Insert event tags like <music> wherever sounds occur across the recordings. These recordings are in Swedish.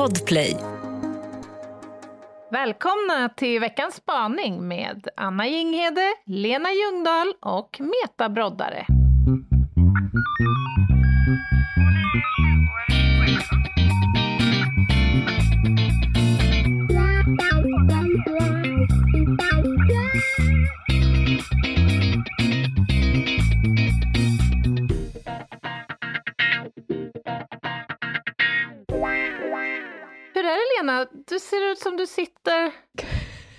Podplay. Välkomna till veckans spaning med Anna Jinghede, Lena Ljungdahl och Meta Broddare. Du ser ut som du sitter...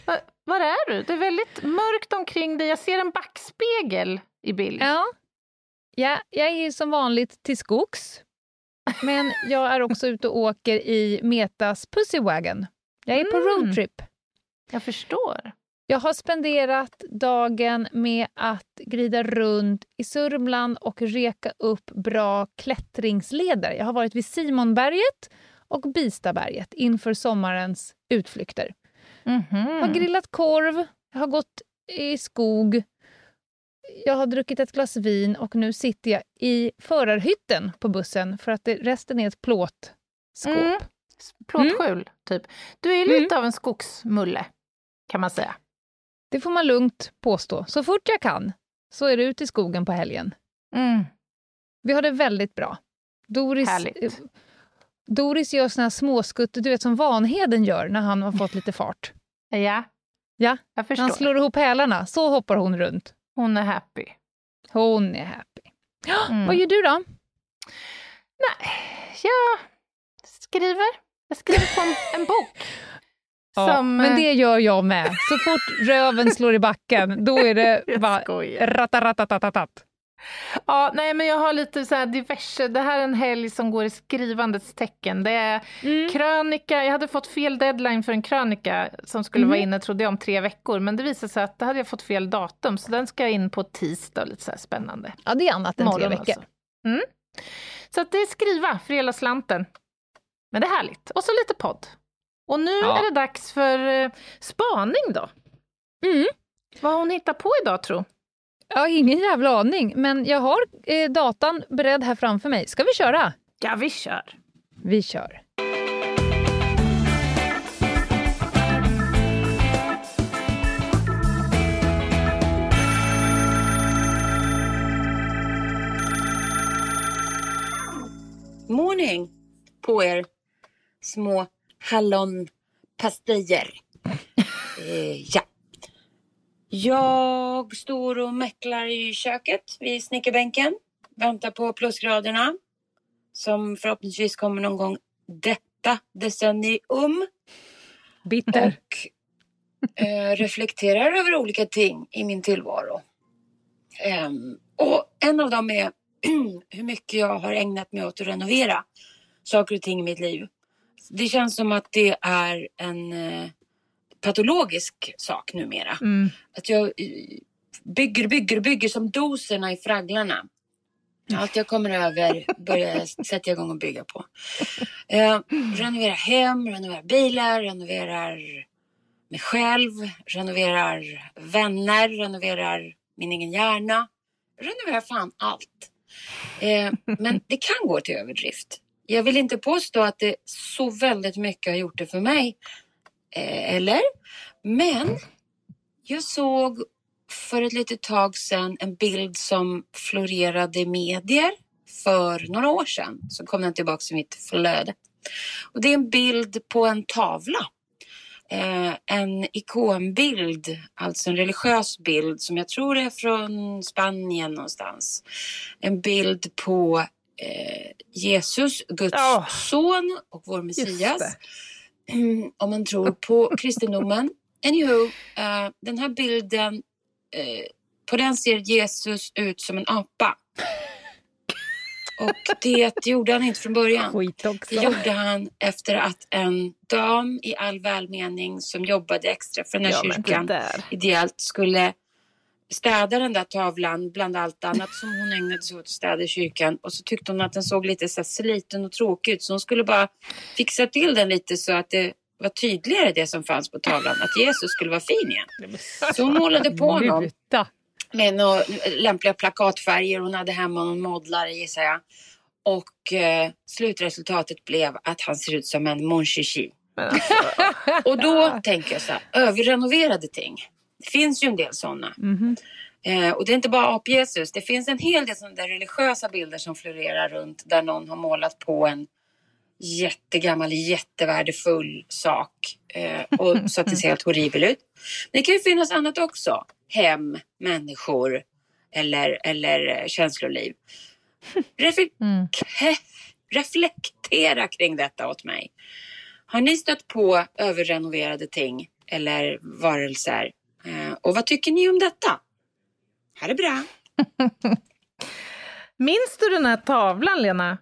Va- Var är du? Det är väldigt mörkt omkring dig. Jag ser en backspegel i bild. Ja. ja, jag är som vanligt till skogs. Men jag är också ute och åker i Metas Pussywagon. Jag är på Mm. roadtrip. Jag förstår. Jag har spenderat dagen med att glida runt i Sörmland och reka upp bra klättringsleder. Jag har varit vid Simonberget och Bistaberget inför sommarens utflykter. Mhm. Jag har grillat korv, har gått i skog, jag har druckit ett glas vin och nu sitter jag i förarhytten på bussen för att det, resten är ett plåtskåp. Mm. Plåtskjul, typ. Du är lite av en skogsmulle, kan man säga. Det får man lugnt påstå. Så fort jag kan så är det ut i skogen på helgen. Mm. Vi har det väldigt bra. Doris, Härligt. Eh, Doris gör såna här småskutt, du vet som Vanheden gör när han har fått lite fart. Ja, Ja, jag förstår. han slår ihop hälarna, så hoppar hon runt. Hon är happy. Hon är happy. Mm. Vad gör du då? Nej, jag skriver. Jag skriver på en, en bok. <laughs> Ja, Som, men eh, det gör jag med. Så fort röven slår i backen, då är det <laughs> bara ratatatatatatat. Ja, nej, men jag har lite så här diverse. Det här är en helg som går i skrivandets tecken. Det är Mm. krönika. Jag hade fått fel deadline för en krönika som skulle vara inne, trodde jag, om tre veckor. Men det visade sig att det hade jag fått fel datum, så den ska in på tisdag. Lite så här spännande. Ja, det är annat än tre Morgon veckor. alltså. Mm. Så att det är skriva för hela slanten. Men det är härligt. Och så lite podd. Och nu Ja. är det dags för eh, spaning då. Mm. Vad har hon hittat på idag, tro? Jag har ingen jävla aning, men jag har eh, datan beredd här framför mig. Ska vi köra? Ja, vi kör. Vi kör. morning på er små hallonpastejer. eh, ja. Jag står och mäcklar i köket vid snickerbänken. Väntar på plusgraderna. Som förhoppningsvis kommer någon gång detta decennium. Bitter. Och eh, reflekterar över olika ting i min tillvaro. Ehm, och en av dem är <clears throat> hur mycket jag har ägnat mig åt att renovera saker och ting i mitt liv. Det känns som att det är en eh, patologisk sak numera. Mm. Att jag eh, bygger, bygger, bygger som doserna i Fragglarna. Allt jag kommer över börjar jag <laughs> sätta igång och bygga på. Eh, renoverar hem, renoverar bilar, renoverar mig själv, renoverar vänner, renoverar min egen hjärna. Renoverar fan allt. Eh, men det kan gå till överdrift. Jag vill inte påstå att det så väldigt mycket har gjort det för mig. Eh, eller? Men jag såg för ett litet tag sedan en bild som florerade i medier för några år sedan. Så kom den tillbaka i mitt flöde. Och det är en bild på en tavla. Eh, en ikonbild, alltså en religiös bild som jag tror är från Spanien någonstans. En bild på eh, Jesus, Guds Ja. son och vår Messias. <clears throat> om man tror på kristendomen. Anywho, eh, den här bilden, eh, på den ser Jesus ut som en apa. Och det gjorde han inte från början. Skit också. Det gjorde han efter att en dam i all välmening som jobbade extra för den här Ja, kyrkan ideellt skulle städa den där tavlan bland allt annat som hon ägnade sig åt att städa i kyrkan. Och så tyckte hon att den såg lite så sliten och tråkig ut så hon skulle bara fixa till den lite så att det var tydligare det som fanns på tavlan, att Jesus skulle vara fin igen. Så hon målade på honom med några lämpliga plakatfärger hon hade hemma, någon modlare gissar jag. Och eh, slutresultatet blev att han ser ut som en mon chichi. Men alltså, Och då tänker jag så här, överrenoverade ting. Det finns ju en del sådana. Mhm. Eh, och det är inte bara ap-Jesus. Det finns en hel del sådana där religiösa bilder som florerar runt där någon har målat på en jättegammal, jättevärdefull sak. Eh, och <laughs> så att det ser helt horribel ut. Men det kan ju finnas annat också. Hem, människor eller, eller eh, känsloliv. <laughs> Refle- Mm. <laughs> reflektera kring detta åt mig. Har ni stött på överrenoverade ting eller varelser? Eh, och vad tycker ni om detta? Ha det bra. <laughs> minns du den här tavlan, Lena?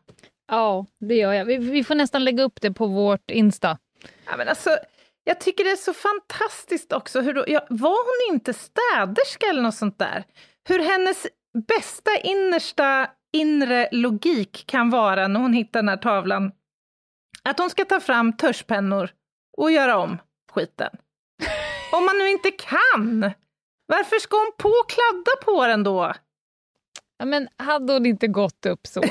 Ja, det gör jag. Vi, vi får nästan lägga upp det på vårt Insta. Ja, men alltså, jag tycker det är så fantastiskt också. Hur, då- ja, var hon inte städerska eller något sånt där? Hur hennes bästa innersta inre logik kan vara när hon hittar den här tavlan. Att hon ska ta fram törspennor och göra om skiten. Om man nu inte kan! Varför ska hon på och kladda på den då? Ja, men hade hon inte gått upp så?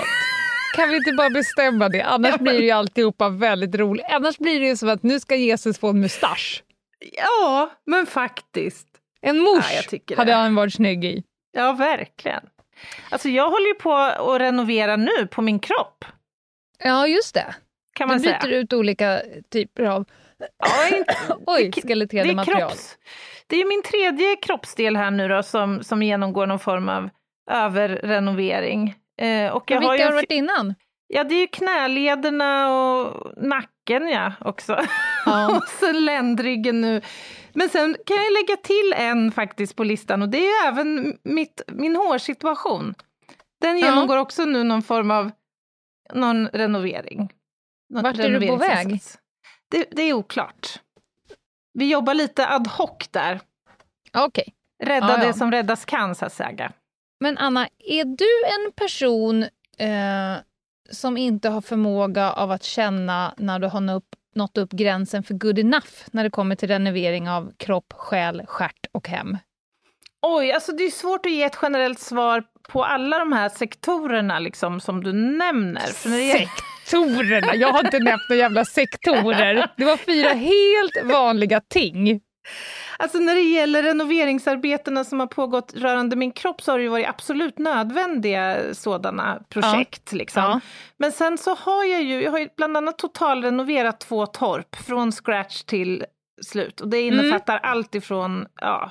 Kan vi inte bara bestämma det? Annars Ja, men- blir det ju alltihopa väldigt roligt. Annars blir det ju som att nu ska Jesus få en mustasch. Ja, men faktiskt. En mors Ja, hade han varit snygg i. Ja, verkligen. Alltså jag håller ju på att renovera nu på min kropp, Ja, just det. kan Du man byter säga. ut olika typer av Ja, <clears throat> oj, det- skeletterade det material. kropps, Det är min tredje kroppsdel här nu då som, som genomgår någon form av överrenovering. Eh, och jag Men har vilka ju har du varit innan? Ja, det är ju knälederna och nacken ja, också. Ja. <laughs> och sen ländryggen nu. Men sen kan jag lägga till en faktiskt på listan och det är ju även mitt, min hårsituation. Den Ja. genomgår också nu någon form av någon renovering. Någon Vart är du på väg? Det, det är oklart. Vi jobbar lite ad hoc där. Okej. Rädda Ja, ja. det som räddas kan, så att säga. Men Anna, är du en person eh, som inte har förmåga av att känna när du har nått upp, nått upp gränsen för good enough när det kommer till renovering av kropp, själ, stjärt och hem? Oj, alltså det är svårt att ge ett generellt svar på alla de här sektorerna liksom, som du nämner. För när det gäller- Sektorerna! Jag har inte nämnt några jävla sektorer. Det var fyra helt vanliga ting. Alltså när det gäller renoveringsarbetena som har pågått rörande min kropp så har det ju varit absolut nödvändiga sådana projekt. Liksom. Ja. Men sen så har jag ju, jag har ju bland annat totalrenoverat två torp från scratch till slut. Och det innefattar allt ifrån ja,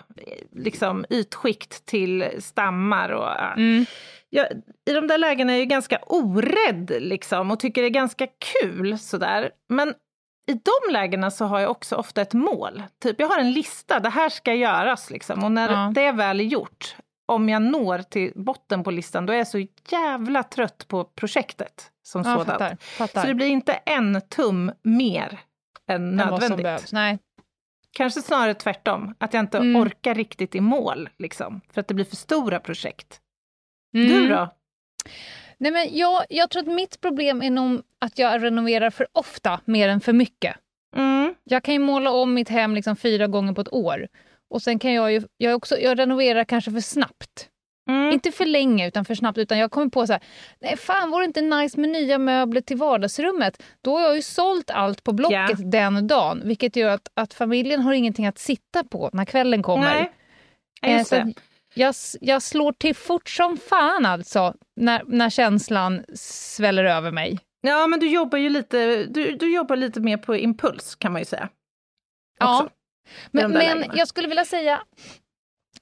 liksom ytskikt till stammar och ja. Mm. Jag, I de där lägena är jag ju ganska orädd liksom och tycker det är ganska kul sådär. Men i de lägena så har jag också ofta ett mål. Typ jag har en lista, det här ska göras liksom. Och när Ja. det väl är gjort, om jag når till botten på listan, då är jag så jävla trött på projektet som Ja, sådant. fattar. fattar. Så det blir inte en tum mer än nödvändigt. Nej. Kanske snarare tvärtom, att jag inte Mm. orkar riktigt i mål, liksom, för att det blir för stora projekt. Mm. Du då? Nej, men jag, jag tror att mitt problem är nog att jag renoverar för ofta mer än för mycket. Mm. Jag kan ju måla om mitt hem liksom fyra gånger på ett år. Och sen kan jag ju, jag, också, jag renoverar kanske för snabbt. Mm. Inte för länge utan för snabbt. Utan jag kommer på så här, nej fan vore det inte nice med nya möbler till vardagsrummet? Då har jag ju sålt allt på Blocket den dagen. Vilket gör att, att familjen har ingenting att sitta på när kvällen kommer. Nej, ja, just jag, jag slår till fort som fan alltså, när, när känslan sväller över mig. Ja, men du jobbar ju lite, du, du jobbar lite mer på impuls kan man ju säga. Ja. Också. Men, där men lägena. jag skulle vilja säga,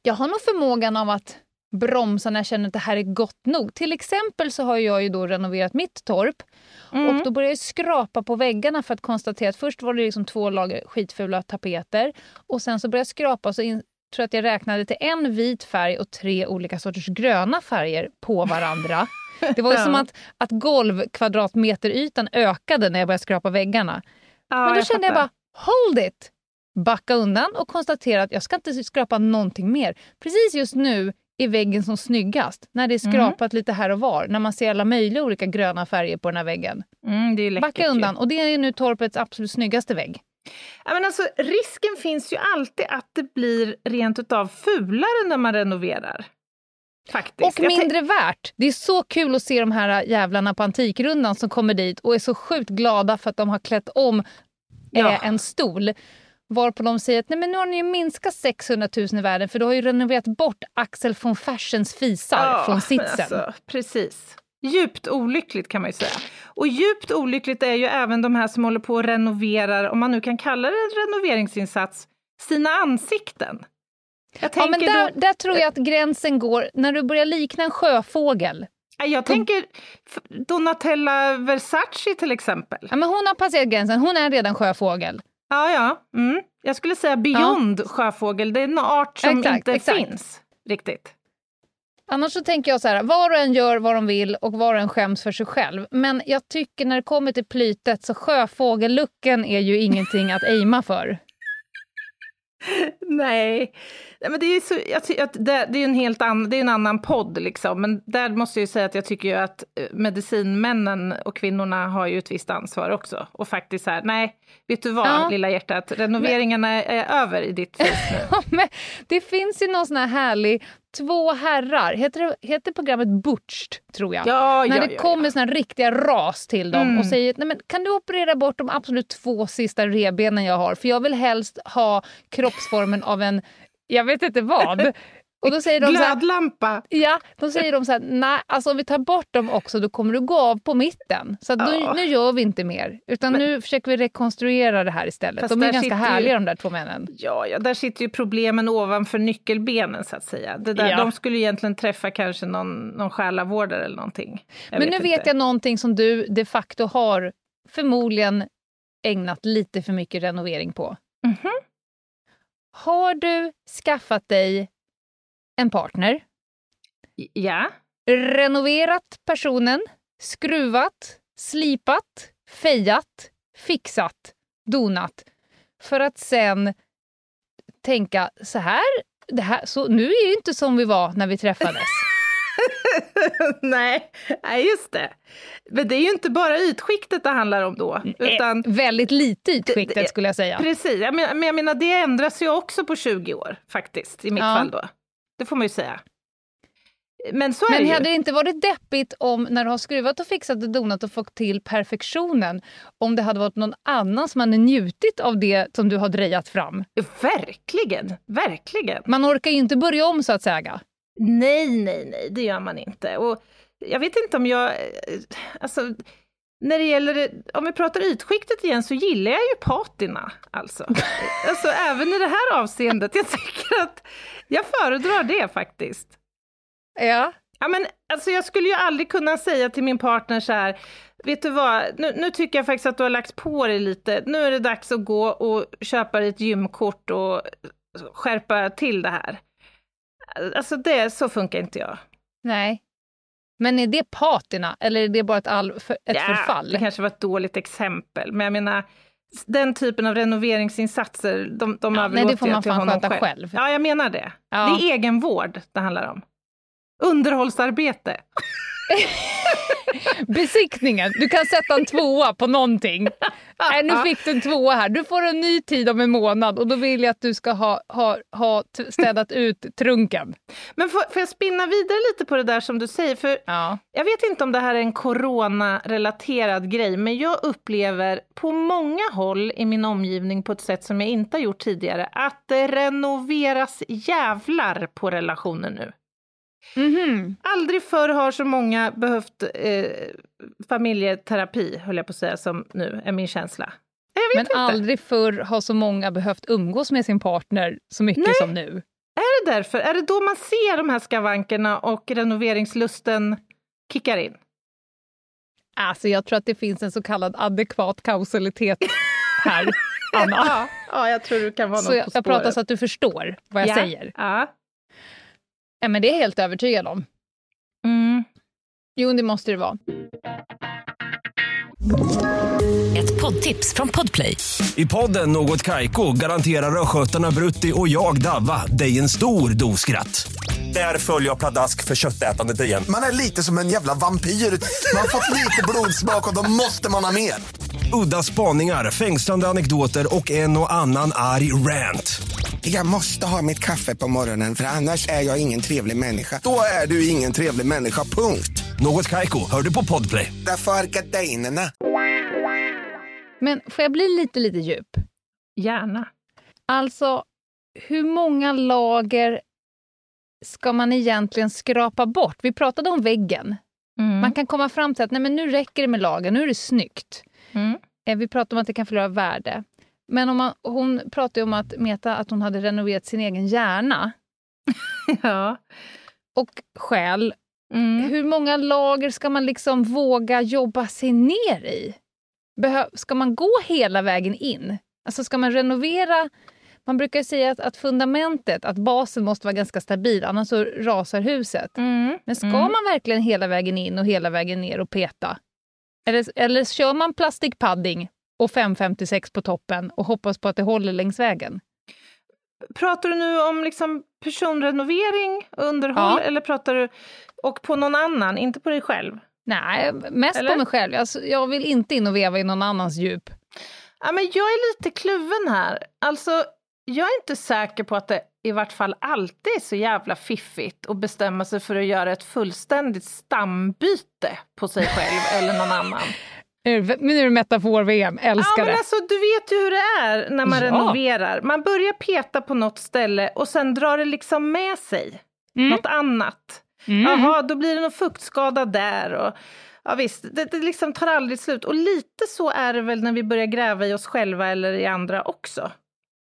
jag har nog förmågan av att bromsa när jag känner att det här är gott nog. Till exempel så har jag ju då renoverat mitt torp Mm. och då började jag skrapa på väggarna för att konstatera att först var det liksom två lager skitfula tapeter och sen så började jag skrapa så in, tror att jag räknade till en vit färg och tre olika sorters gröna färger på varandra. Det var ju <laughs> Ja. som att, att golvkvadratmeterytan ökade när jag började skrapa väggarna. Ja, Men då kände jag bara, hold it! Backa undan och konstatera att jag ska inte skrapa någonting mer. Precis just nu är väggen som snyggast, när det är Mm. skrapat lite här och var, när man ser alla möjliga olika gröna färger på den här väggen. Mm, ju Backa ju. undan, och det är nu torpets absolut snyggaste vägg. Ja, men alltså, risken finns ju alltid att det blir rent utav fulare när man renoverar. Faktiskt. Och mindre värt. Det är så kul att se de här jävlarna på Antikrundan som kommer dit och är så sjukt glada för att de har klätt om Ja. eh, en stol. Varpå de säger att Nej, men nu har ni ju minskat 600 000 i världen för du har ju renoverat bort Axel von Fersens fisar Ja, från men <laughs> sitsen. Alltså, precis. Djupt olyckligt kan man ju säga. Och djupt olyckligt är ju även de här som håller på och renoverar, om man nu kan kalla det en renoveringsinsats, sina ansikten. Jag Ja, men där, då, där tror jag att gränsen går när du börjar likna en sjöfågel. Jag tänker Donatella Versace till exempel. Ja, men hon har passerat gränsen, hon är redan sjöfågel. Ja, ja. Mm. Jag skulle säga beyond sjöfågel. Det är en art som Exakt, inte exakt. finns riktigt. Annars så tänker jag så här, var och en gör vad de vill och var och en skäms för sig själv. Men jag tycker när det kommer till plytet så sjöfågellucken är ju ingenting att aima för. <laughs> Nej, Nej, men det är, så, jag det, det är en helt an, det är en annan podd liksom. Men där måste jag ju säga att jag tycker ju att eh, medicinmännen och kvinnorna har ju ett visst ansvar också. Och faktiskt så här, nej, vet du vad Ja. lilla hjärtat, renoveringarna är, är över i ditt face nu. <laughs> Men det finns ju någon sån här härlig, två herrar, heter, det, heter programmet Butched tror jag? Ja, När ja, det ja, kommer såna här riktiga ras till dem Mm. och säger Nej, men kan du operera bort de absolut två sista revbenen jag har för jag vill helst ha kroppsformen av en, jag vet inte vad. <laughs> Och då säger de så här, Glödlampa. Ja, då säger de så här, nej, alltså om vi tar bort dem också då kommer du gå av på mitten. Så nu, Ja. nu gör vi inte mer, utan nu försöker vi rekonstruera det här istället. Fast de är ganska sitter ju- härliga de där två männen. Ja, ja, där sitter ju problemen ovanför nyckelbenen så att säga. Det där, Ja. De skulle egentligen träffa kanske någon, någon själavårdare eller någonting. Jag Men nu vet inte. jag någonting som du de facto har förmodligen ägnat lite för mycket renovering på. Mhm. Har du skaffat dig en partner, Ja. renoverat personen, skruvat, slipat, fejat, fixat, donat för att sen tänka så här, det här så, nu är det inte som vi var när vi träffades. <laughs> nej, nej, just det. Men det är ju inte bara ytskiktet det handlar om då. Utan, Eh, Väldigt lite ytskiktet skulle jag säga. precis, men jag menar det ändras ju också på 20 år faktiskt, i mitt Ja. fall då. Det får man ju säga. Men så är Men det hade det inte varit deppigt om när du har skruvat och fixat och donat och fått till perfektionen om det hade varit någon annan som hade njutit av det som du har drejat fram? Verkligen, verkligen. Man orkar ju inte börja om så att säga. Nej, nej, nej, det gör man inte. Och jag vet inte om jag... eh, Alltså, när det gäller... Om vi pratar ytskiktet igen så gillar jag ju patina. Alltså. <laughs> alltså även i det här avseendet. Jag tycker att jag föredrar det faktiskt. Ja. Ja, men, alltså, jag skulle ju aldrig kunna säga till min partner så här, vet du vad, nu, nu tycker jag faktiskt att du har lagt på dig lite, nu är det dags att gå och köpa ett gymkort och skärpa till det här. Alltså det, så funkar inte jag. Nej. Men är det patina eller är det bara ett, all, ett Ja, förfall? Det kanske var ett dåligt exempel, men jag menar, den typen av renoveringsinsatser, de, de Ja, nej, överlåter det får man till fan honom sköta själv. själv. Ja, jag menar det. Ja. Det är egenvård det handlar om. Underhållsarbete. <laughs> Besiktningen, du kan sätta en tvåa på någonting. Nej, nu fick du en tvåa här. Du får en ny tid om en månad och då vill jag att du ska ha, ha, ha städat ut trunken. Men får, får jag spinna vidare lite på det där som du säger? För Ja. jag vet inte om det här är en corona-relaterad grej, men jag upplever på många håll i min omgivning på ett sätt som jag inte har gjort tidigare, att det renoveras jävlar på relationer nu. Mhm. Aldrig förr har så många behövt eh, familjeterapi, höll jag på att säga, som nu är min känsla. Men inte. aldrig förr har så många behövt umgås med sin partner så mycket Nej. som nu. Är det därför? Är det då man ser de här skavankerna och renoveringslusten kickar in? Alltså, jag tror att det finns en så kallad adekvat kausalitet <laughs> här, Anna. Ja, ja, jag tror du kan vara Så något jag, på jag pratar spåret. så att du förstår vad jag ja. säger. Ja. Ja, men det är jag helt övertygad om. Mm. Jo, det måste det vara. Ett poddtips från Podplay. I podden Något Kaiko garanterar östgötarna Brutti och jag, Davva, dig en stor dos skratt. Där följer jag pladask för köttätandet igen. Man är lite som en jävla vampyr. Man har fått lite blodsmak och då måste man ha mer. Udda spaningar, fängslande anekdoter och en och annan arg rant. Jag måste ha mitt kaffe på morgonen för annars är jag ingen trevlig människa. Då är du ingen trevlig människa, punkt. Något Kaiko, hör du på Podplay. Därför är gardinerna. Men får jag bli lite, lite djup? Gärna. Alltså, hur många lager ska man egentligen skrapa bort? Vi pratade om väggen. Mm. Man kan komma fram till att nej, men nu räcker det med lager, nu är det snyggt. Mm. Eh, Vi pratade om att det kan förlora värde. Men om man, hon pratade om att Meta att hon hade renoverat sin egen hjärna <laughs> Ja. och själ. Mm. Hur många lager ska man liksom våga jobba sig ner i? Behö, ska man gå hela vägen in? Alltså ska man renovera? Man brukar säga att, att fundamentet, att basen måste vara ganska stabil, annars så rasar huset. Mm. Men ska Mm. man verkligen hela vägen in och hela vägen ner och peta? Eller, eller kör man plastikpadding och 556 på toppen och hoppas på att det håller längs vägen? Pratar du nu om liksom personrenovering, underhåll, Ja. eller pratar du och på någon annan, inte på dig själv? Nej, mest Eller? på mig själv. Alltså, jag vill inte in och veva i någon annans djup. Ja, men jag är lite kluven här. Alltså, jag är inte säker på att det i vart fall alltid är så jävla fiffigt att bestämma sig för att göra ett fullständigt stambyte på sig själv eller någon annan. <laughs> Nu är det metafor-VM, Ja, älskar men det. alltså, du vet ju hur det är när man Ja. renoverar. Man börjar peta på något ställe och sen drar det liksom med sig Mm. något annat. Mm. Jaha, då blir det någon fuktskada där. Och, ja, visst, det, det liksom tar aldrig slut. Och lite så är det väl när vi börjar gräva i oss själva eller i andra också.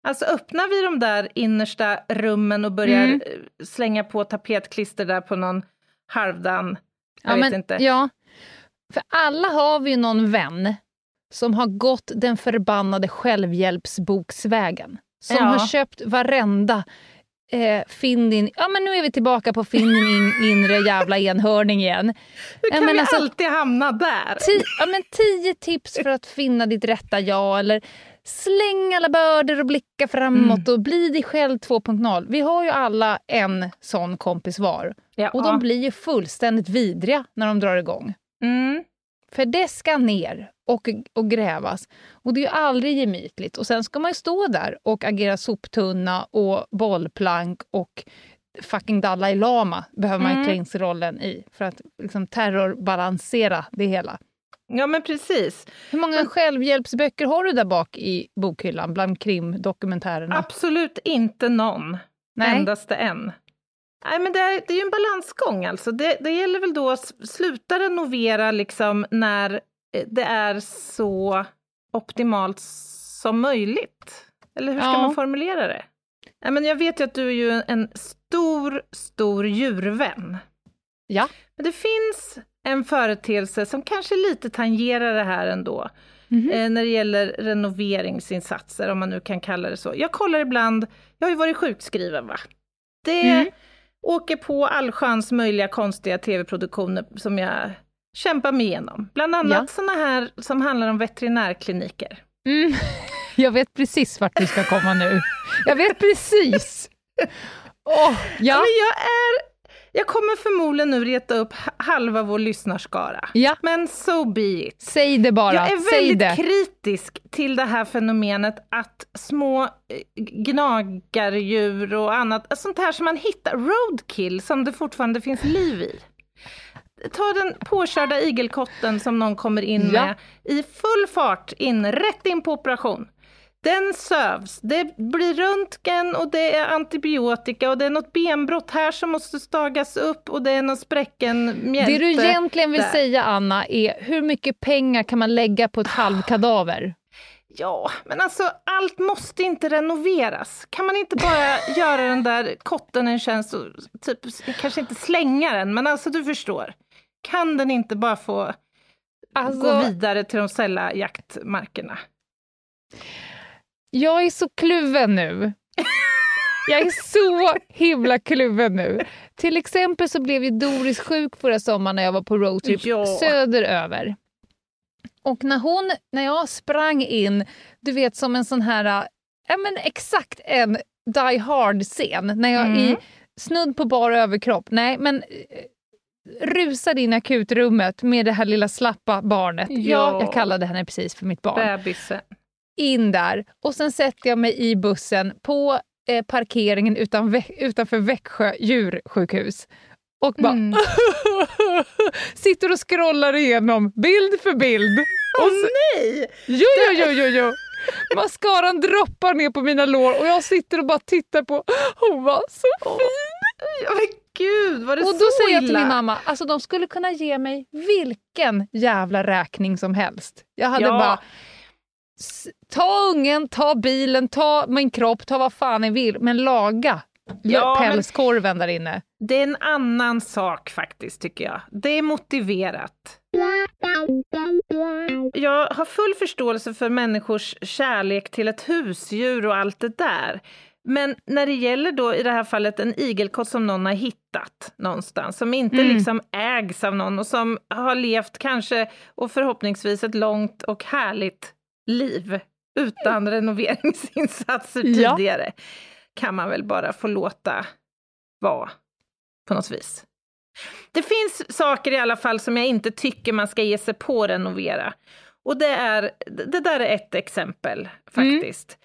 Alltså öppnar vi de där innersta rummen och börjar Mm. eh, slänga på tapetklister där på någon halvdan, jag Ja, vet men, inte. Ja, för alla har vi ju någon vän som har gått den förbannade självhjälpsboksvägen. Som Ja. har köpt varenda eh, Finn din... Ja, men nu är vi tillbaka på Finn din in, inre jävla enhörning igen. Hur Ja, kan men vi alltså- alltid hamna där? Ti, ja, men tio tips för att finna ditt rätta jag. Eller släng alla bördor och blicka framåt och bli dig själv 2.0. Vi har ju alla en sån kompis var. Ja. Och de blir ju fullständigt vidriga när de drar igång. Mm. För det ska ner och, och grävas. Och det är ju aldrig gemytligt. Och sen ska man ju stå där och agera soptunna och bollplank och fucking Dalai Lama behöver man Mm. ta in sig rollen i för att liksom terrorbalansera det hela. ja, men precis. Hur många självhjälpsböcker har du där bak i bokhyllan bland krimdokumentärerna? Absolut inte någon. Nej. Endaste en. Nej, men det är, det är ju en balansgång alltså. Det, det gäller väl då att sluta renovera liksom när eh, det är så optimalt som möjligt. Eller hur ska Ja. man formulera det? Nej, men jag vet ju att du är ju en stor, stor djurvän. Ja. Men det finns en företeelse som kanske lite tangerar det här ändå. Mhm. Eh, när det gäller renoveringsinsatser, om man nu kan kalla det så. Jag kollar ibland, jag har ju varit sjukskriven va. Det Mm. Åker på allsköns möjliga konstiga tv-produktioner som jag kämpar mig igenom. Bland annat Ja. såna här som handlar om veterinärkliniker. Mm. <laughs> Jag vet precis vart vi ska komma nu. Jag vet precis! <laughs> Åh, ja. Men jag är... Jag kommer förmodligen nu reta upp halva vår lyssnarskara. ja, Men so be it. säg det bara. Jag är säg väldigt det. kritisk till det här fenomenet att små eh, gnagardjur och annat, sånt här som man hittar, roadkill, som det fortfarande finns liv i. Ta den påkörda igelkotten som någon kommer in Ja. med i full fart, in, rätt in på operation. Den sövs, det blir röntgen och det är antibiotika och det är något benbrott här som måste stagas upp och det är någon spräcken mjälte. Det du egentligen vill där. säga, Anna, är hur mycket pengar kan man lägga på ett halvkadaver? Ja, men alltså allt måste inte renoveras. Kan man inte bara <laughs> göra den där kotten en tjänst och typ, kanske inte slänga den, men alltså du förstår. Kan den inte bara få gå Alltså, vidare till de sälla jaktmarkerna? Jag är så kluven nu. Jag är så himla kluven nu. Till exempel så blev ju Doris sjuk förra sommaren när jag var på roadtrip Ja. söderöver. Och när hon, när jag sprang in, du vet som en sån här, ja men exakt en Die Hard-scen, när jag Mm. i snudd på bara överkropp, nej men eh, rusade in i akutrummet med det här lilla slappa barnet. Ja. Ja. jag kallade henne precis för mitt barn Bebisen. In där och sen sätter jag mig i bussen på eh, parkeringen utan, utanför Växjö djursjukhus. Och bara Mm. <laughs> sitter och scrollar igenom bild för bild. Och så, Nej! jo, jo, jo, jo, jo. Mascaran droppar ner på mina lår och jag sitter och bara tittar på. Hon var så fin! Ja, men gud, var det Och så då säger jag till illa? min mamma, alltså de skulle kunna ge mig vilken jävla räkning som helst. Jag hade Ja. bara, "S- ta ungen, ta bilen, ta min kropp, ta vad fan ni vill, men laga Ja, pälskorven där inne. Det är en annan sak faktiskt, tycker jag. Det är motiverat. Jag har full förståelse för människors kärlek till ett husdjur och allt det där. Men när det gäller då i det här fallet en igelkott som någon har hittat någonstans, som inte Mm. liksom ägs av någon och som har levt kanske och förhoppningsvis ett långt och härligt liv utan renoveringsinsatser Ja. tidigare, kan man väl bara få låta vara på något vis. Det finns saker i alla fall som jag inte tycker man ska ge sig på att renovera. Och det, är, det där är ett exempel faktiskt.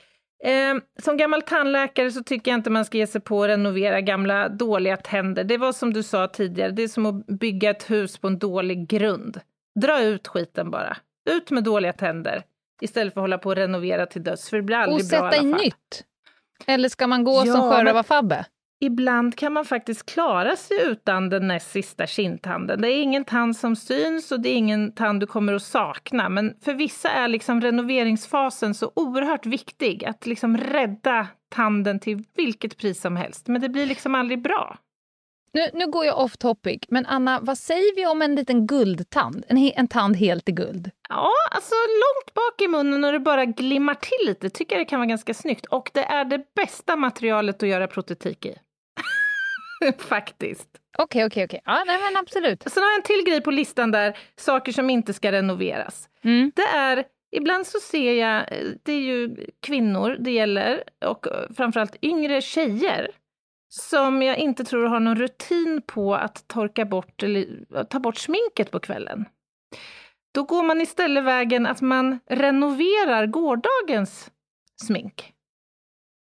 Eh, som gammal tandläkare så tycker jag inte man ska ge sig på att renovera gamla dåliga tänder. Det var som du sa tidigare, det är som att bygga ett hus på en dålig grund. Dra ut skiten bara. Ut med dåliga tänder istället för att hålla på och renovera till döds, för det blir aldrig Och bra i sätta i nytt. Eller ska man gå Ja, som sjörövar-Fabbe? Ibland kan man faktiskt klara sig utan den näst sista kindtanden. Det är ingen tand som syns och det är ingen tand du kommer att sakna. Men för vissa är liksom renoveringsfasen så oerhört viktig att liksom rädda tanden till vilket pris som helst. Men det blir liksom aldrig bra. Nu, nu går jag off topic, men Anna, vad säger vi om en liten guldtand? En, he- en tand helt i guld? Ja, alltså långt bak i munnen och det bara glimmar till lite tycker jag det kan vara ganska snyggt. Och det är det bästa materialet att göra protetik i. <laughs> Faktiskt. Okej, okej, okej. Ja, nej, men absolut. Sen har jag en till grej på listan där, saker som inte ska renoveras. Mm. Det är, ibland så ser jag, eh, det är ju kvinnor det gäller, och eh, framförallt yngre tjejer, som jag inte tror har någon rutin på att torka bort eller ta bort sminket på kvällen. Då går man istället vägen att man renoverar gårdagens smink.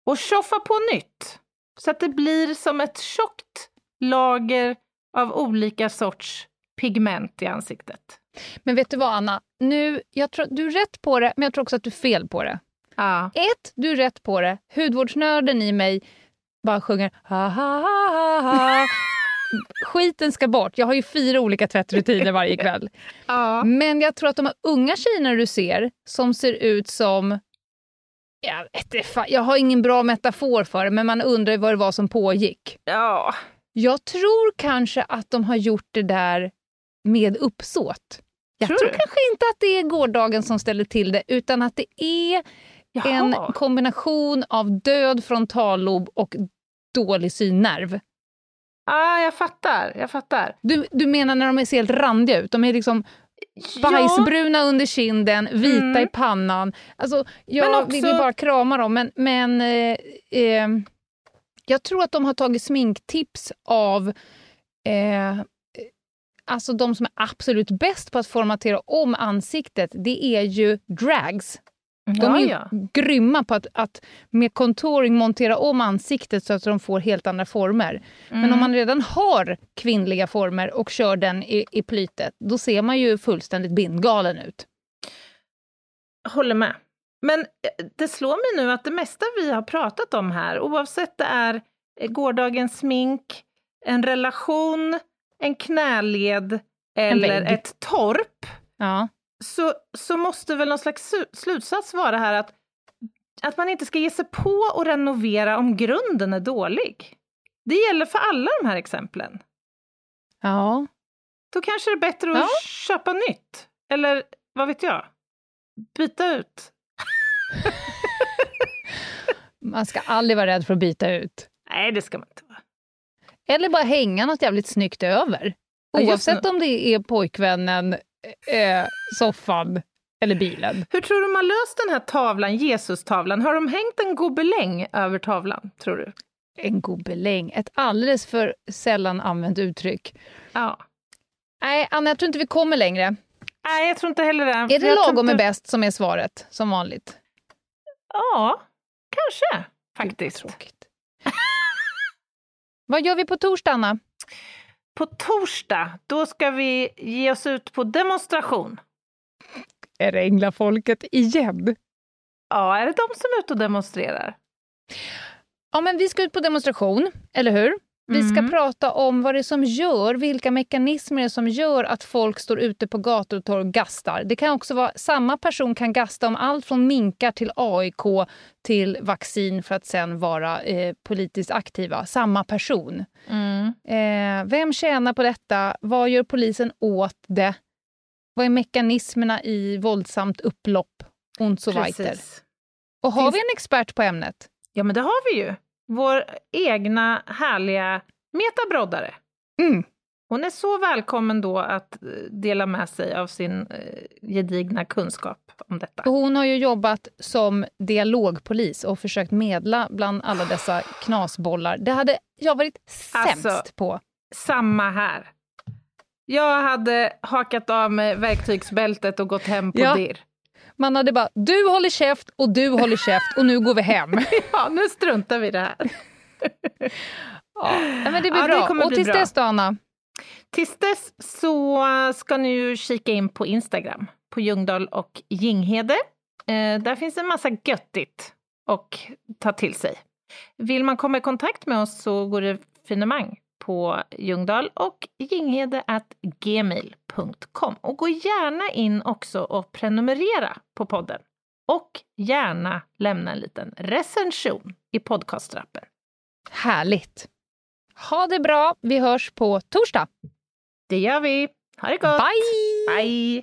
Och tjoffar på nytt. Så att det blir som ett tjockt lager av olika sorts pigment i ansiktet. Men vet du vad, Anna? Nu, jag tror, du är rätt på det, men jag tror också att du är fel på det. Ja. Ett, du är rätt på det. Hudvårdsnörden i mig bara sjunger ha ha ha ha. Skiten ska bort. Jag har ju fyra olika tvättrutiner varje kväll. <laughs> ja. Men jag tror att de här unga tjejerna du ser, som ser ut som... Jag, vet inte jag har ingen bra metafor för det, men man undrar vad det var som pågick. Ja. Jag tror kanske att de har gjort det där med uppsåt. Jag Tror tror, kanske inte att det är gårdagen som ställer till det, utan att det är en Jaha. kombination av död frontallob och dålig synnerv. Ja, jag fattar. Jag fattar. Du, du menar när de ser helt randiga ut? De är liksom Ja, bajsbruna under kinden, vita Mm. i pannan. Alltså, jag Men också- vill ju bara krama dem, men, men eh, eh, jag tror att de har tagit sminktips av eh, alltså de som är absolut bäst på att formatera om ansiktet. Det är ju drags. De ja, är ju ja. grymma på att, att med contouring montera om ansiktet så att de får helt andra former. Men Mm. om man redan har kvinnliga former och kör den i, i plytet, då ser man ju fullständigt bindgalen ut. Håller med. Men eh, det slår mig nu att det mesta vi har pratat om här, oavsett det är eh, gårdagens smink, en relation, en knäled eller ett torp, Ja. Så, så måste väl någon slags slutsats vara här att, att man inte ska ge sig på att renovera om grunden är dålig. Det gäller för alla de här exemplen. ja. Då kanske det är bättre att Ja. köpa nytt. Eller vad vet jag? Byta ut. <laughs> Man ska aldrig vara rädd för att byta ut. Nej, det ska man inte vara. Eller bara hänga något jävligt snyggt över. Oavsett om det är pojkvännen, eh, soffan eller bilen. Hur tror du har löst den här tavlan, Jesus-tavlan? Har de hängt en gobeläng över tavlan, tror du? En gobeläng, ett alldeles för sällan använt uttryck. Ja. Nej, Anna, jag tror inte vi kommer längre. Nej, jag tror inte heller det. Är det Jag lagom är inte- bäst som är svaret, som vanligt? Ja, kanske. faktiskt. Tråkigt. Vad gör vi på torsdag, Anna? På torsdag, då ska vi ge oss ut på demonstration. Är det Änglafolket igen? Ja, är det de som är ute och demonstrerar? Ja, men vi ska ut på demonstration, eller hur? Vi ska Mm. prata om vad det är som gör, vilka mekanismer det är som gör att folk står ute på gator och torg och gastar. Det kan också vara, samma person kan gasta om allt från minkar till AIK till vaccin för att sen vara eh, politiskt aktiva. Samma person. Eh, vem tjänar på detta? Vad gör polisen åt det? Vad är mekanismerna i våldsamt upplopp? Und so weiter. Och har Finns- vi en expert på ämnet? Ja, men det har vi ju. Vår egna härliga Meta Broddare. Mm. Hon är så välkommen då att eh, dela med sig av sin eh, gedigna kunskap om detta. Hon har ju jobbat som dialogpolis och försökt medla bland alla dessa knasbollar. Det hade jag varit sämst Alltså, på. Samma här. Jag hade hakat av mig verktygsbältet och gått hem på Ja. dirr. Man hade bara, du håller käft och du håller käft och nu går vi hem. <laughs> Ja, nu struntar vi i det här. <laughs> Ja, men det blir Ja, det bra. kommer och tills bra. dess då, Anna? Tills dess så ska ni ju kika in på Instagram, på Ljungdahl och Ginghede. Eh, där finns en massa göttigt och ta till sig. Vill man komma i kontakt med oss så går det finemang på Ljungdahl och Ginghede at gmail.com. Och gå gärna in också och prenumerera på podden. Och gärna lämna en liten recension i podcastrappen. Härligt. Ha det bra. Vi hörs på torsdag. Det gör vi. Ha det gott! Bye! Bye!